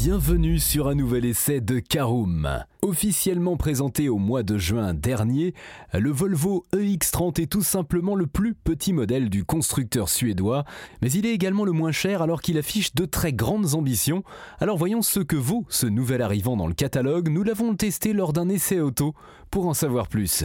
Bienvenue sur un nouvel essai de Caroom. Officiellement présenté au mois de juin dernier, le Volvo EX30 est tout simplement le plus petit modèle du constructeur suédois, mais il est également le moins cher alors qu'il affiche de très grandes ambitions. Alors voyons ce que vaut ce nouvel arrivant dans le catalogue, nous l'avons testé lors d'un essai auto pour en savoir plus.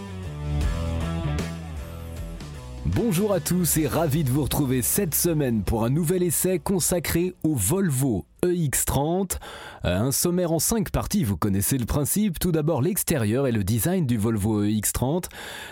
Bonjour à tous et ravi de vous retrouver cette semaine pour un nouvel essai consacré au Volvo EX30. Euh, un sommaire en 5 parties, vous connaissez le principe. Tout d'abord l'extérieur et le design du Volvo EX30.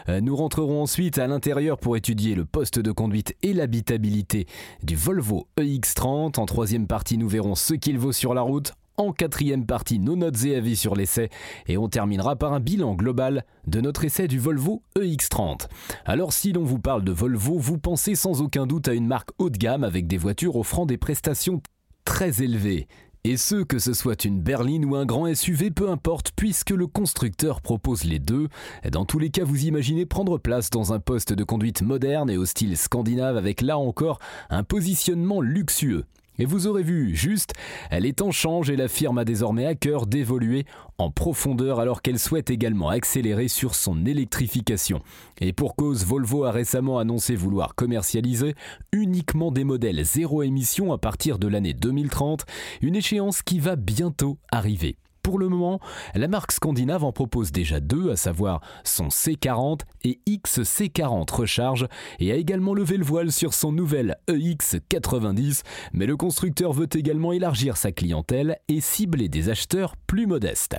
Euh, nous rentrerons ensuite à l'intérieur pour étudier le poste de conduite et l'habitabilité du Volvo EX30. En troisième partie, nous verrons ce qu'il vaut sur la route. En quatrième partie, nos notes et avis sur l'essai. Et on terminera par un bilan global de notre essai du Volvo EX30. Alors si l'on vous parle de Volvo, vous pensez sans aucun doute à une marque haut de gamme avec des voitures offrant des prestations très élevées. Et ce, que ce soit une berline ou un grand SUV, peu importe, puisque le constructeur propose les deux. Dans tous les cas, vous imaginez prendre place dans un poste de conduite moderne et au style scandinave avec là encore un positionnement luxueux. Et vous aurez vu, juste, les temps changent et la firme a désormais à cœur d'évoluer en profondeur alors qu'elle souhaite également accélérer sur son électrification. Et pour cause, Volvo a récemment annoncé vouloir commercialiser uniquement des modèles zéro émission à partir de l'année 2030, une échéance qui va bientôt arriver. Pour le moment, la marque scandinave en propose déjà deux, à savoir son C40 et XC40 Recharge, et a également levé le voile sur son nouvel EX90, mais le constructeur veut également élargir sa clientèle et cibler des acheteurs plus modestes.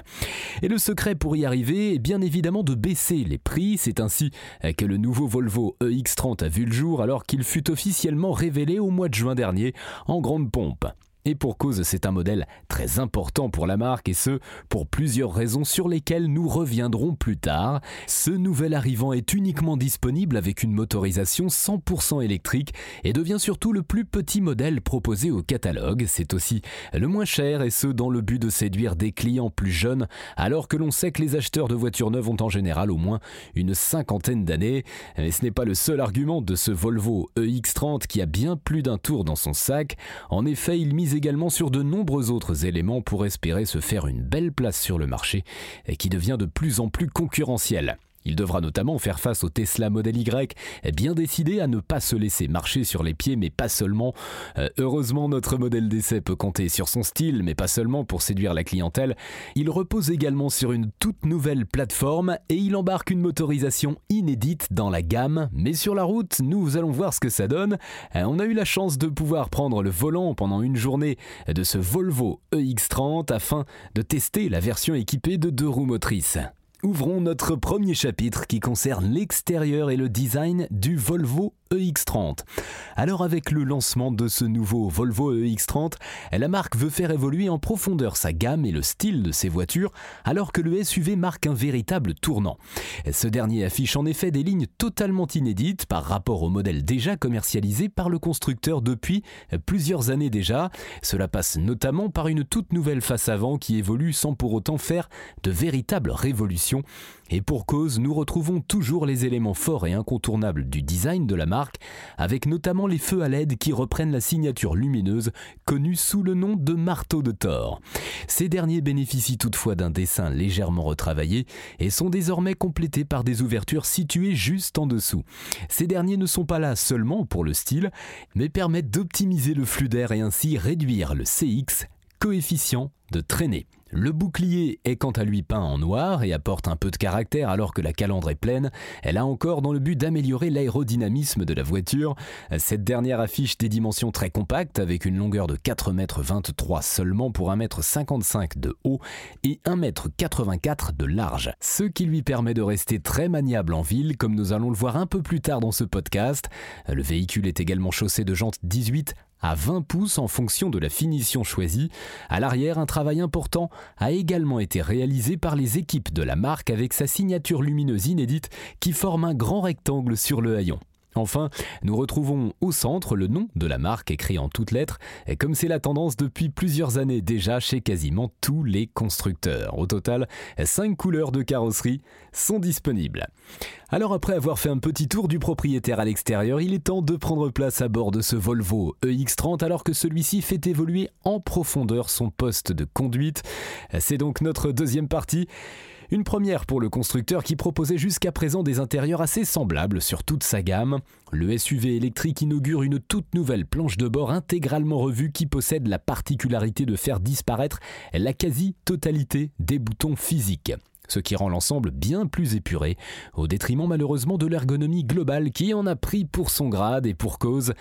Et le secret pour y arriver est bien évidemment de baisser les prix, c'est ainsi que le nouveau Volvo EX30 a vu le jour alors qu'il fut officiellement révélé au mois de juin dernier en grande pompe. Et pour cause, c'est un modèle très important pour la marque et ce, pour plusieurs raisons sur lesquelles nous reviendrons plus tard. Ce nouvel arrivant est uniquement disponible avec une motorisation 100% électrique et devient surtout le plus petit modèle proposé au catalogue. C'est aussi le moins cher et ce, dans le but de séduire des clients plus jeunes, alors que l'on sait que les acheteurs de voitures neuves ont en général au moins une cinquantaine d'années. Mais ce n'est pas le seul argument de ce Volvo EX30 qui a bien plus d'un tour dans son sac. En effet, il mise également sur de nombreux autres éléments pour espérer se faire une belle place sur le marché qui devient de plus en plus concurrentiel. Il devra notamment faire face au Tesla Model Y, bien décidé à ne pas se laisser marcher sur les pieds, mais pas seulement. Euh, heureusement, notre modèle d'essai peut compter sur son style, mais pas seulement pour séduire la clientèle. Il repose également sur une toute nouvelle plateforme et il embarque une motorisation inédite dans la gamme. Mais sur la route, nous allons voir ce que ça donne. Euh, on a eu la chance de pouvoir prendre le volant pendant une journée de ce Volvo EX30 afin de tester la version équipée de deux roues motrices. Ouvrons notre premier chapitre qui concerne l'extérieur et le design du Volvo EX30. Alors avec le lancement de ce nouveau Volvo EX30, la marque veut faire évoluer en profondeur sa gamme et le style de ses voitures, alors que le SUV marque un véritable tournant. Ce dernier affiche en effet des lignes totalement inédites par rapport au modèle déjà commercialisé par le constructeur depuis plusieurs années déjà. Cela passe notamment par une toute nouvelle face avant qui évolue sans pour autant faire de véritables révolutions. Et pour cause, nous retrouvons toujours les éléments forts et incontournables du design de la marque, avec notamment les feux à LED qui reprennent la signature lumineuse connue sous le nom de marteau de Thor. Ces derniers bénéficient toutefois d'un dessin légèrement retravaillé et sont désormais complétés par des ouvertures situées juste en dessous. Ces derniers ne sont pas là seulement pour le style, mais permettent d'optimiser le flux d'air et ainsi réduire le CX, coefficient de traînée. Le bouclier est quant à lui peint en noir et apporte un peu de caractère alors que la calandre est pleine. Elle a encore dans le but d'améliorer l'aérodynamisme de la voiture. Cette dernière affiche des dimensions très compactes avec une longueur de 4,23 m seulement pour 1,55 m de haut et 1,84 m de large. Ce qui lui permet de rester très maniable en ville comme nous allons le voir un peu plus tard dans ce podcast. Le véhicule est également chaussé de jantes 18 à 20 pouces en fonction de la finition choisie. À l'arrière, un travail important a également été réalisé par les équipes de la marque avec sa signature lumineuse inédite qui forme un grand rectangle sur le haillon. Enfin, nous retrouvons au centre le nom de la marque écrit en toutes lettres, comme c'est la tendance depuis plusieurs années déjà chez quasiment tous les constructeurs. Au total, 5 couleurs de carrosserie sont disponibles. Alors après avoir fait un petit tour du propriétaire à l'extérieur, il est temps de prendre place à bord de ce Volvo EX30 alors que celui-ci fait évoluer en profondeur son poste de conduite. C'est donc notre deuxième partie. Une première pour le constructeur qui proposait jusqu'à présent des intérieurs assez semblables sur toute sa gamme. Le SUV électrique inaugure une toute nouvelle planche de bord intégralement revue qui possède la particularité de faire disparaître la quasi-totalité des boutons physiques ce qui rend l'ensemble bien plus épuré, au détriment malheureusement de l'ergonomie globale qui en a pris pour son grade et pour cause.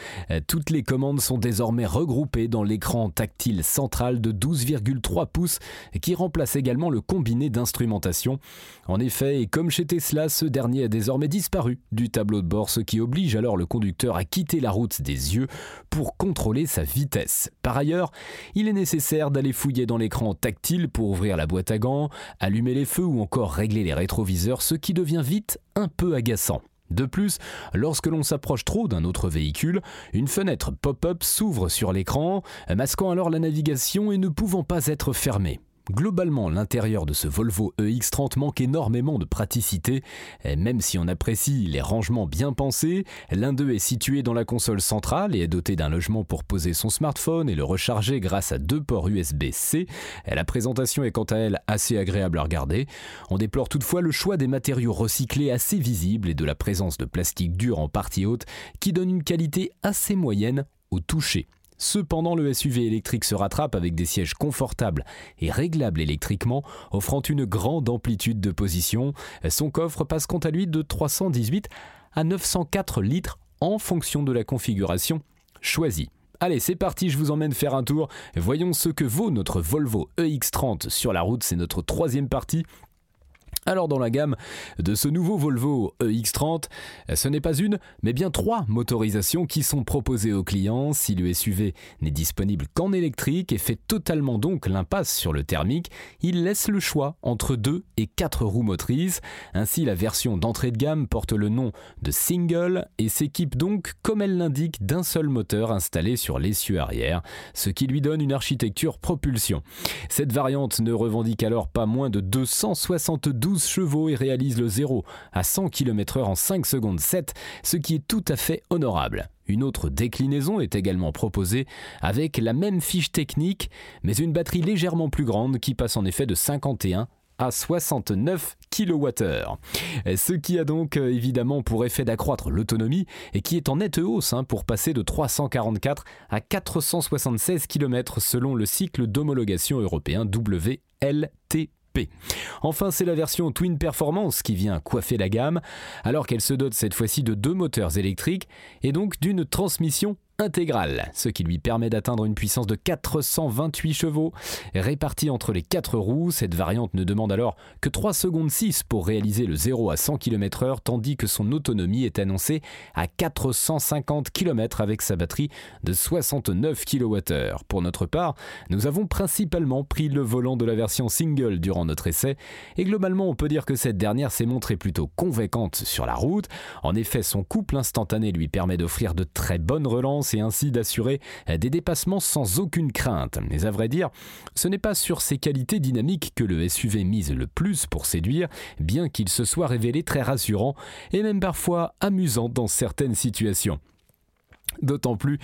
Toutes les commandes sont désormais regroupées dans l'écran tactile central de 12,3 pouces qui remplace également le combiné d'instrumentation. En effet, et comme chez Tesla, ce dernier a désormais disparu du tableau de bord, ce qui oblige alors le conducteur à quitter la route des yeux pour contrôler sa vitesse. Par ailleurs, il est nécessaire d'aller fouiller dans l'écran tactile pour ouvrir la boîte à gants, allumer les feux encore régler les rétroviseurs, ce qui devient vite un peu agaçant. De plus, lorsque l'on s'approche trop d'un autre véhicule, une fenêtre pop-up s'ouvre sur l'écran, masquant alors la navigation et ne pouvant pas être fermée. Globalement, l'intérieur de ce Volvo EX30 manque énormément de praticité, même si on apprécie les rangements bien pensés, l'un d'eux est situé dans la console centrale et est doté d'un logement pour poser son smartphone et le recharger grâce à deux ports USB-C. La présentation est quant à elle assez agréable à regarder. On déplore toutefois le choix des matériaux recyclés assez visibles et de la présence de plastique dur en partie haute qui donne une qualité assez moyenne au toucher. Cependant, le SUV électrique se rattrape avec des sièges confortables et réglables électriquement, offrant une grande amplitude de position. Son coffre passe quant à lui de 318 à 904 litres en fonction de la configuration choisie. Allez, c'est parti, je vous emmène faire un tour. Voyons ce que vaut notre Volvo EX30 sur la route. C'est notre troisième partie. Alors dans la gamme de ce nouveau Volvo EX30, ce n'est pas une, mais bien trois motorisations qui sont proposées aux clients si le SUV n'est disponible qu'en électrique et fait totalement donc l'impasse sur le thermique, il laisse le choix entre deux et quatre roues motrices. Ainsi la version d'entrée de gamme porte le nom de Single et s'équipe donc comme elle l'indique d'un seul moteur installé sur l'essieu arrière, ce qui lui donne une architecture propulsion. Cette variante ne revendique alors pas moins de 272 12 chevaux et réalise le 0 à 100 km/h en 5 secondes 7, ce qui est tout à fait honorable. Une autre déclinaison est également proposée avec la même fiche technique, mais une batterie légèrement plus grande qui passe en effet de 51 à 69 kWh. Ce qui a donc euh, évidemment pour effet d'accroître l'autonomie et qui est en nette hausse hein, pour passer de 344 à 476 km selon le cycle d'homologation européen WLTP. Enfin, c'est la version Twin Performance qui vient coiffer la gamme, alors qu'elle se dote cette fois-ci de deux moteurs électriques et donc d'une transmission intégrale, ce qui lui permet d'atteindre une puissance de 428 chevaux. Répartie entre les quatre roues, cette variante ne demande alors que 3 secondes 6 pour réaliser le 0 à 100 km/h, tandis que son autonomie est annoncée à 450 km avec sa batterie de 69 kWh. Pour notre part, nous avons principalement pris le volant de la version single durant notre essai, et globalement on peut dire que cette dernière s'est montrée plutôt convaincante sur la route. En effet, son couple instantané lui permet d'offrir de très bonnes relances et ainsi d'assurer des dépassements sans aucune crainte. Mais à vrai dire, ce n'est pas sur ses qualités dynamiques que le SUV mise le plus pour séduire, bien qu'il se soit révélé très rassurant et même parfois amusant dans certaines situations. D'autant plus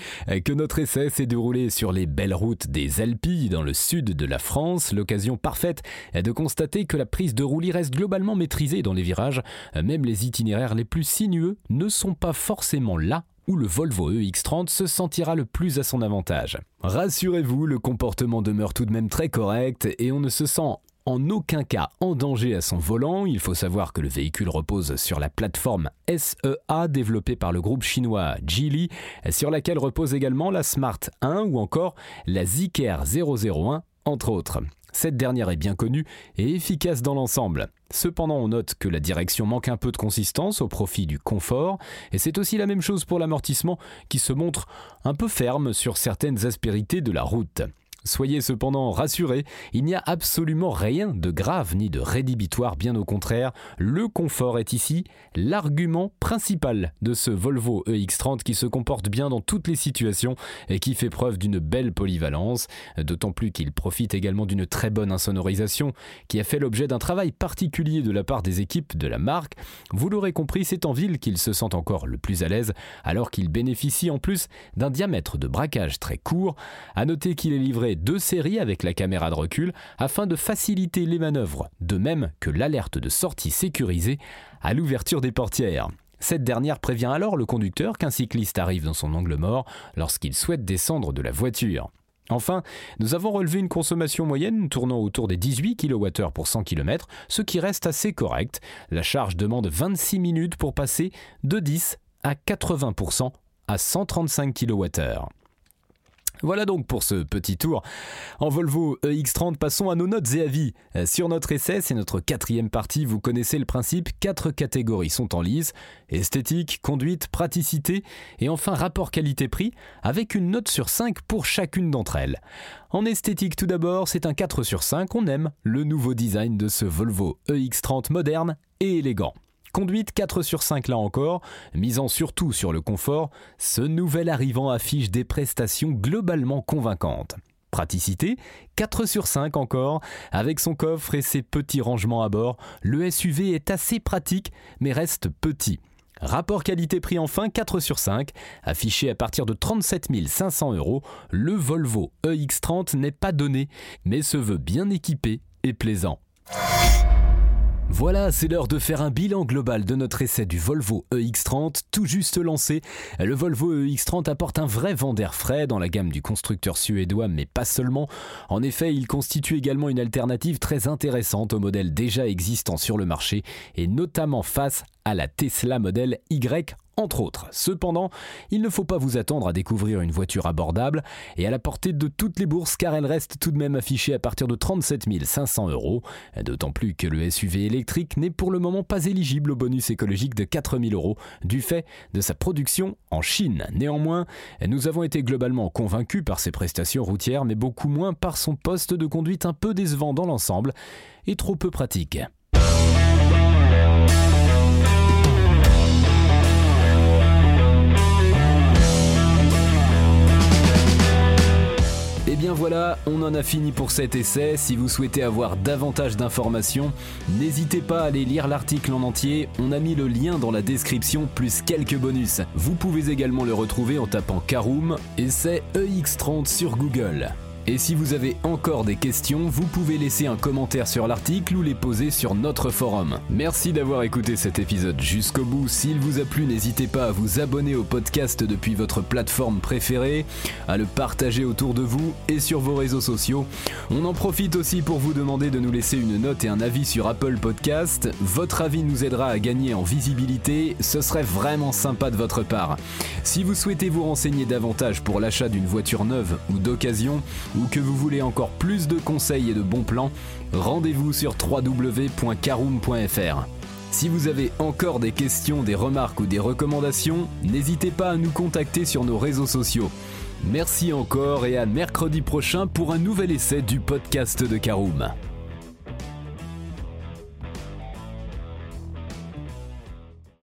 que notre essai s'est déroulé sur les belles routes des Alpilles dans le sud de la France, l'occasion parfaite de constater que la prise de roulis reste globalement maîtrisée dans les virages, même les itinéraires les plus sinueux ne sont pas forcément là où le Volvo EX30 se sentira le plus à son avantage. Rassurez-vous, le comportement demeure tout de même très correct et on ne se sent en aucun cas en danger à son volant. Il faut savoir que le véhicule repose sur la plateforme SEA développée par le groupe chinois Geely, sur laquelle repose également la Smart 1 ou encore la Zeekr 001 entre autres. Cette dernière est bien connue et efficace dans l'ensemble. Cependant, on note que la direction manque un peu de consistance au profit du confort, et c'est aussi la même chose pour l'amortissement qui se montre un peu ferme sur certaines aspérités de la route. Soyez cependant rassurés, il n'y a absolument rien de grave ni de rédhibitoire, bien au contraire, le confort est ici l'argument principal de ce Volvo EX30 qui se comporte bien dans toutes les situations et qui fait preuve d'une belle polyvalence, d'autant plus qu'il profite également d'une très bonne insonorisation qui a fait l'objet d'un travail particulier de la part des équipes de la marque. Vous l'aurez compris, c'est en ville qu'il se sent encore le plus à l'aise alors qu'il bénéficie en plus d'un diamètre de braquage très court. À noter qu'il est livré deux séries avec la caméra de recul afin de faciliter les manœuvres, de même que l'alerte de sortie sécurisée à l'ouverture des portières. Cette dernière prévient alors le conducteur qu'un cycliste arrive dans son angle mort lorsqu'il souhaite descendre de la voiture. Enfin, nous avons relevé une consommation moyenne tournant autour des 18 kWh pour 100 km, ce qui reste assez correct. La charge demande 26 minutes pour passer de 10 à 80% à 135 kWh. Voilà donc pour ce petit tour. En Volvo EX30, passons à nos notes et avis. Euh, sur notre essai, c'est notre quatrième partie, vous connaissez le principe, quatre catégories sont en lice. Esthétique, conduite, praticité et enfin rapport qualité-prix, avec une note sur 5 pour chacune d'entre elles. En esthétique tout d'abord, c'est un 4 sur 5, on aime le nouveau design de ce Volvo EX30 moderne et élégant. Conduite 4 sur 5 là encore, misant surtout sur le confort, ce nouvel arrivant affiche des prestations globalement convaincantes. Praticité, 4 sur 5 encore, avec son coffre et ses petits rangements à bord, le SUV est assez pratique mais reste petit. Rapport qualité-prix enfin 4 sur 5, affiché à partir de 37 500 euros, le Volvo EX30 n'est pas donné, mais se veut bien équipé et plaisant. Voilà, c'est l'heure de faire un bilan global de notre essai du Volvo EX30, tout juste lancé. Le Volvo EX30 apporte un vrai vent d'air frais dans la gamme du constructeur suédois, mais pas seulement. En effet, il constitue également une alternative très intéressante aux modèles déjà existants sur le marché, et notamment face à la Tesla modèle Y entre autres. Cependant, il ne faut pas vous attendre à découvrir une voiture abordable et à la portée de toutes les bourses car elle reste tout de même affichée à partir de 37 500 euros, d'autant plus que le SUV électrique n'est pour le moment pas éligible au bonus écologique de 4000 euros du fait de sa production en Chine. Néanmoins, nous avons été globalement convaincus par ses prestations routières mais beaucoup moins par son poste de conduite un peu décevant dans l'ensemble et trop peu pratique. Bien voilà, on en a fini pour cet essai. Si vous souhaitez avoir davantage d'informations, n'hésitez pas à aller lire l'article en entier. On a mis le lien dans la description plus quelques bonus. Vous pouvez également le retrouver en tapant Caroom et c'est EX30 sur Google. Et si vous avez encore des questions, vous pouvez laisser un commentaire sur l'article ou les poser sur notre forum. Merci d'avoir écouté cet épisode jusqu'au bout. S'il vous a plu, n'hésitez pas à vous abonner au podcast depuis votre plateforme préférée, à le partager autour de vous et sur vos réseaux sociaux. On en profite aussi pour vous demander de nous laisser une note et un avis sur Apple Podcast. Votre avis nous aidera à gagner en visibilité, ce serait vraiment sympa de votre part. Si vous souhaitez vous renseigner davantage pour l'achat d'une voiture neuve ou d'occasion, ou que vous voulez encore plus de conseils et de bons plans, rendez-vous sur www.caroom.fr. Si vous avez encore des questions, des remarques ou des recommandations, n'hésitez pas à nous contacter sur nos réseaux sociaux. Merci encore et à mercredi prochain pour un nouvel essai du podcast de Caroom.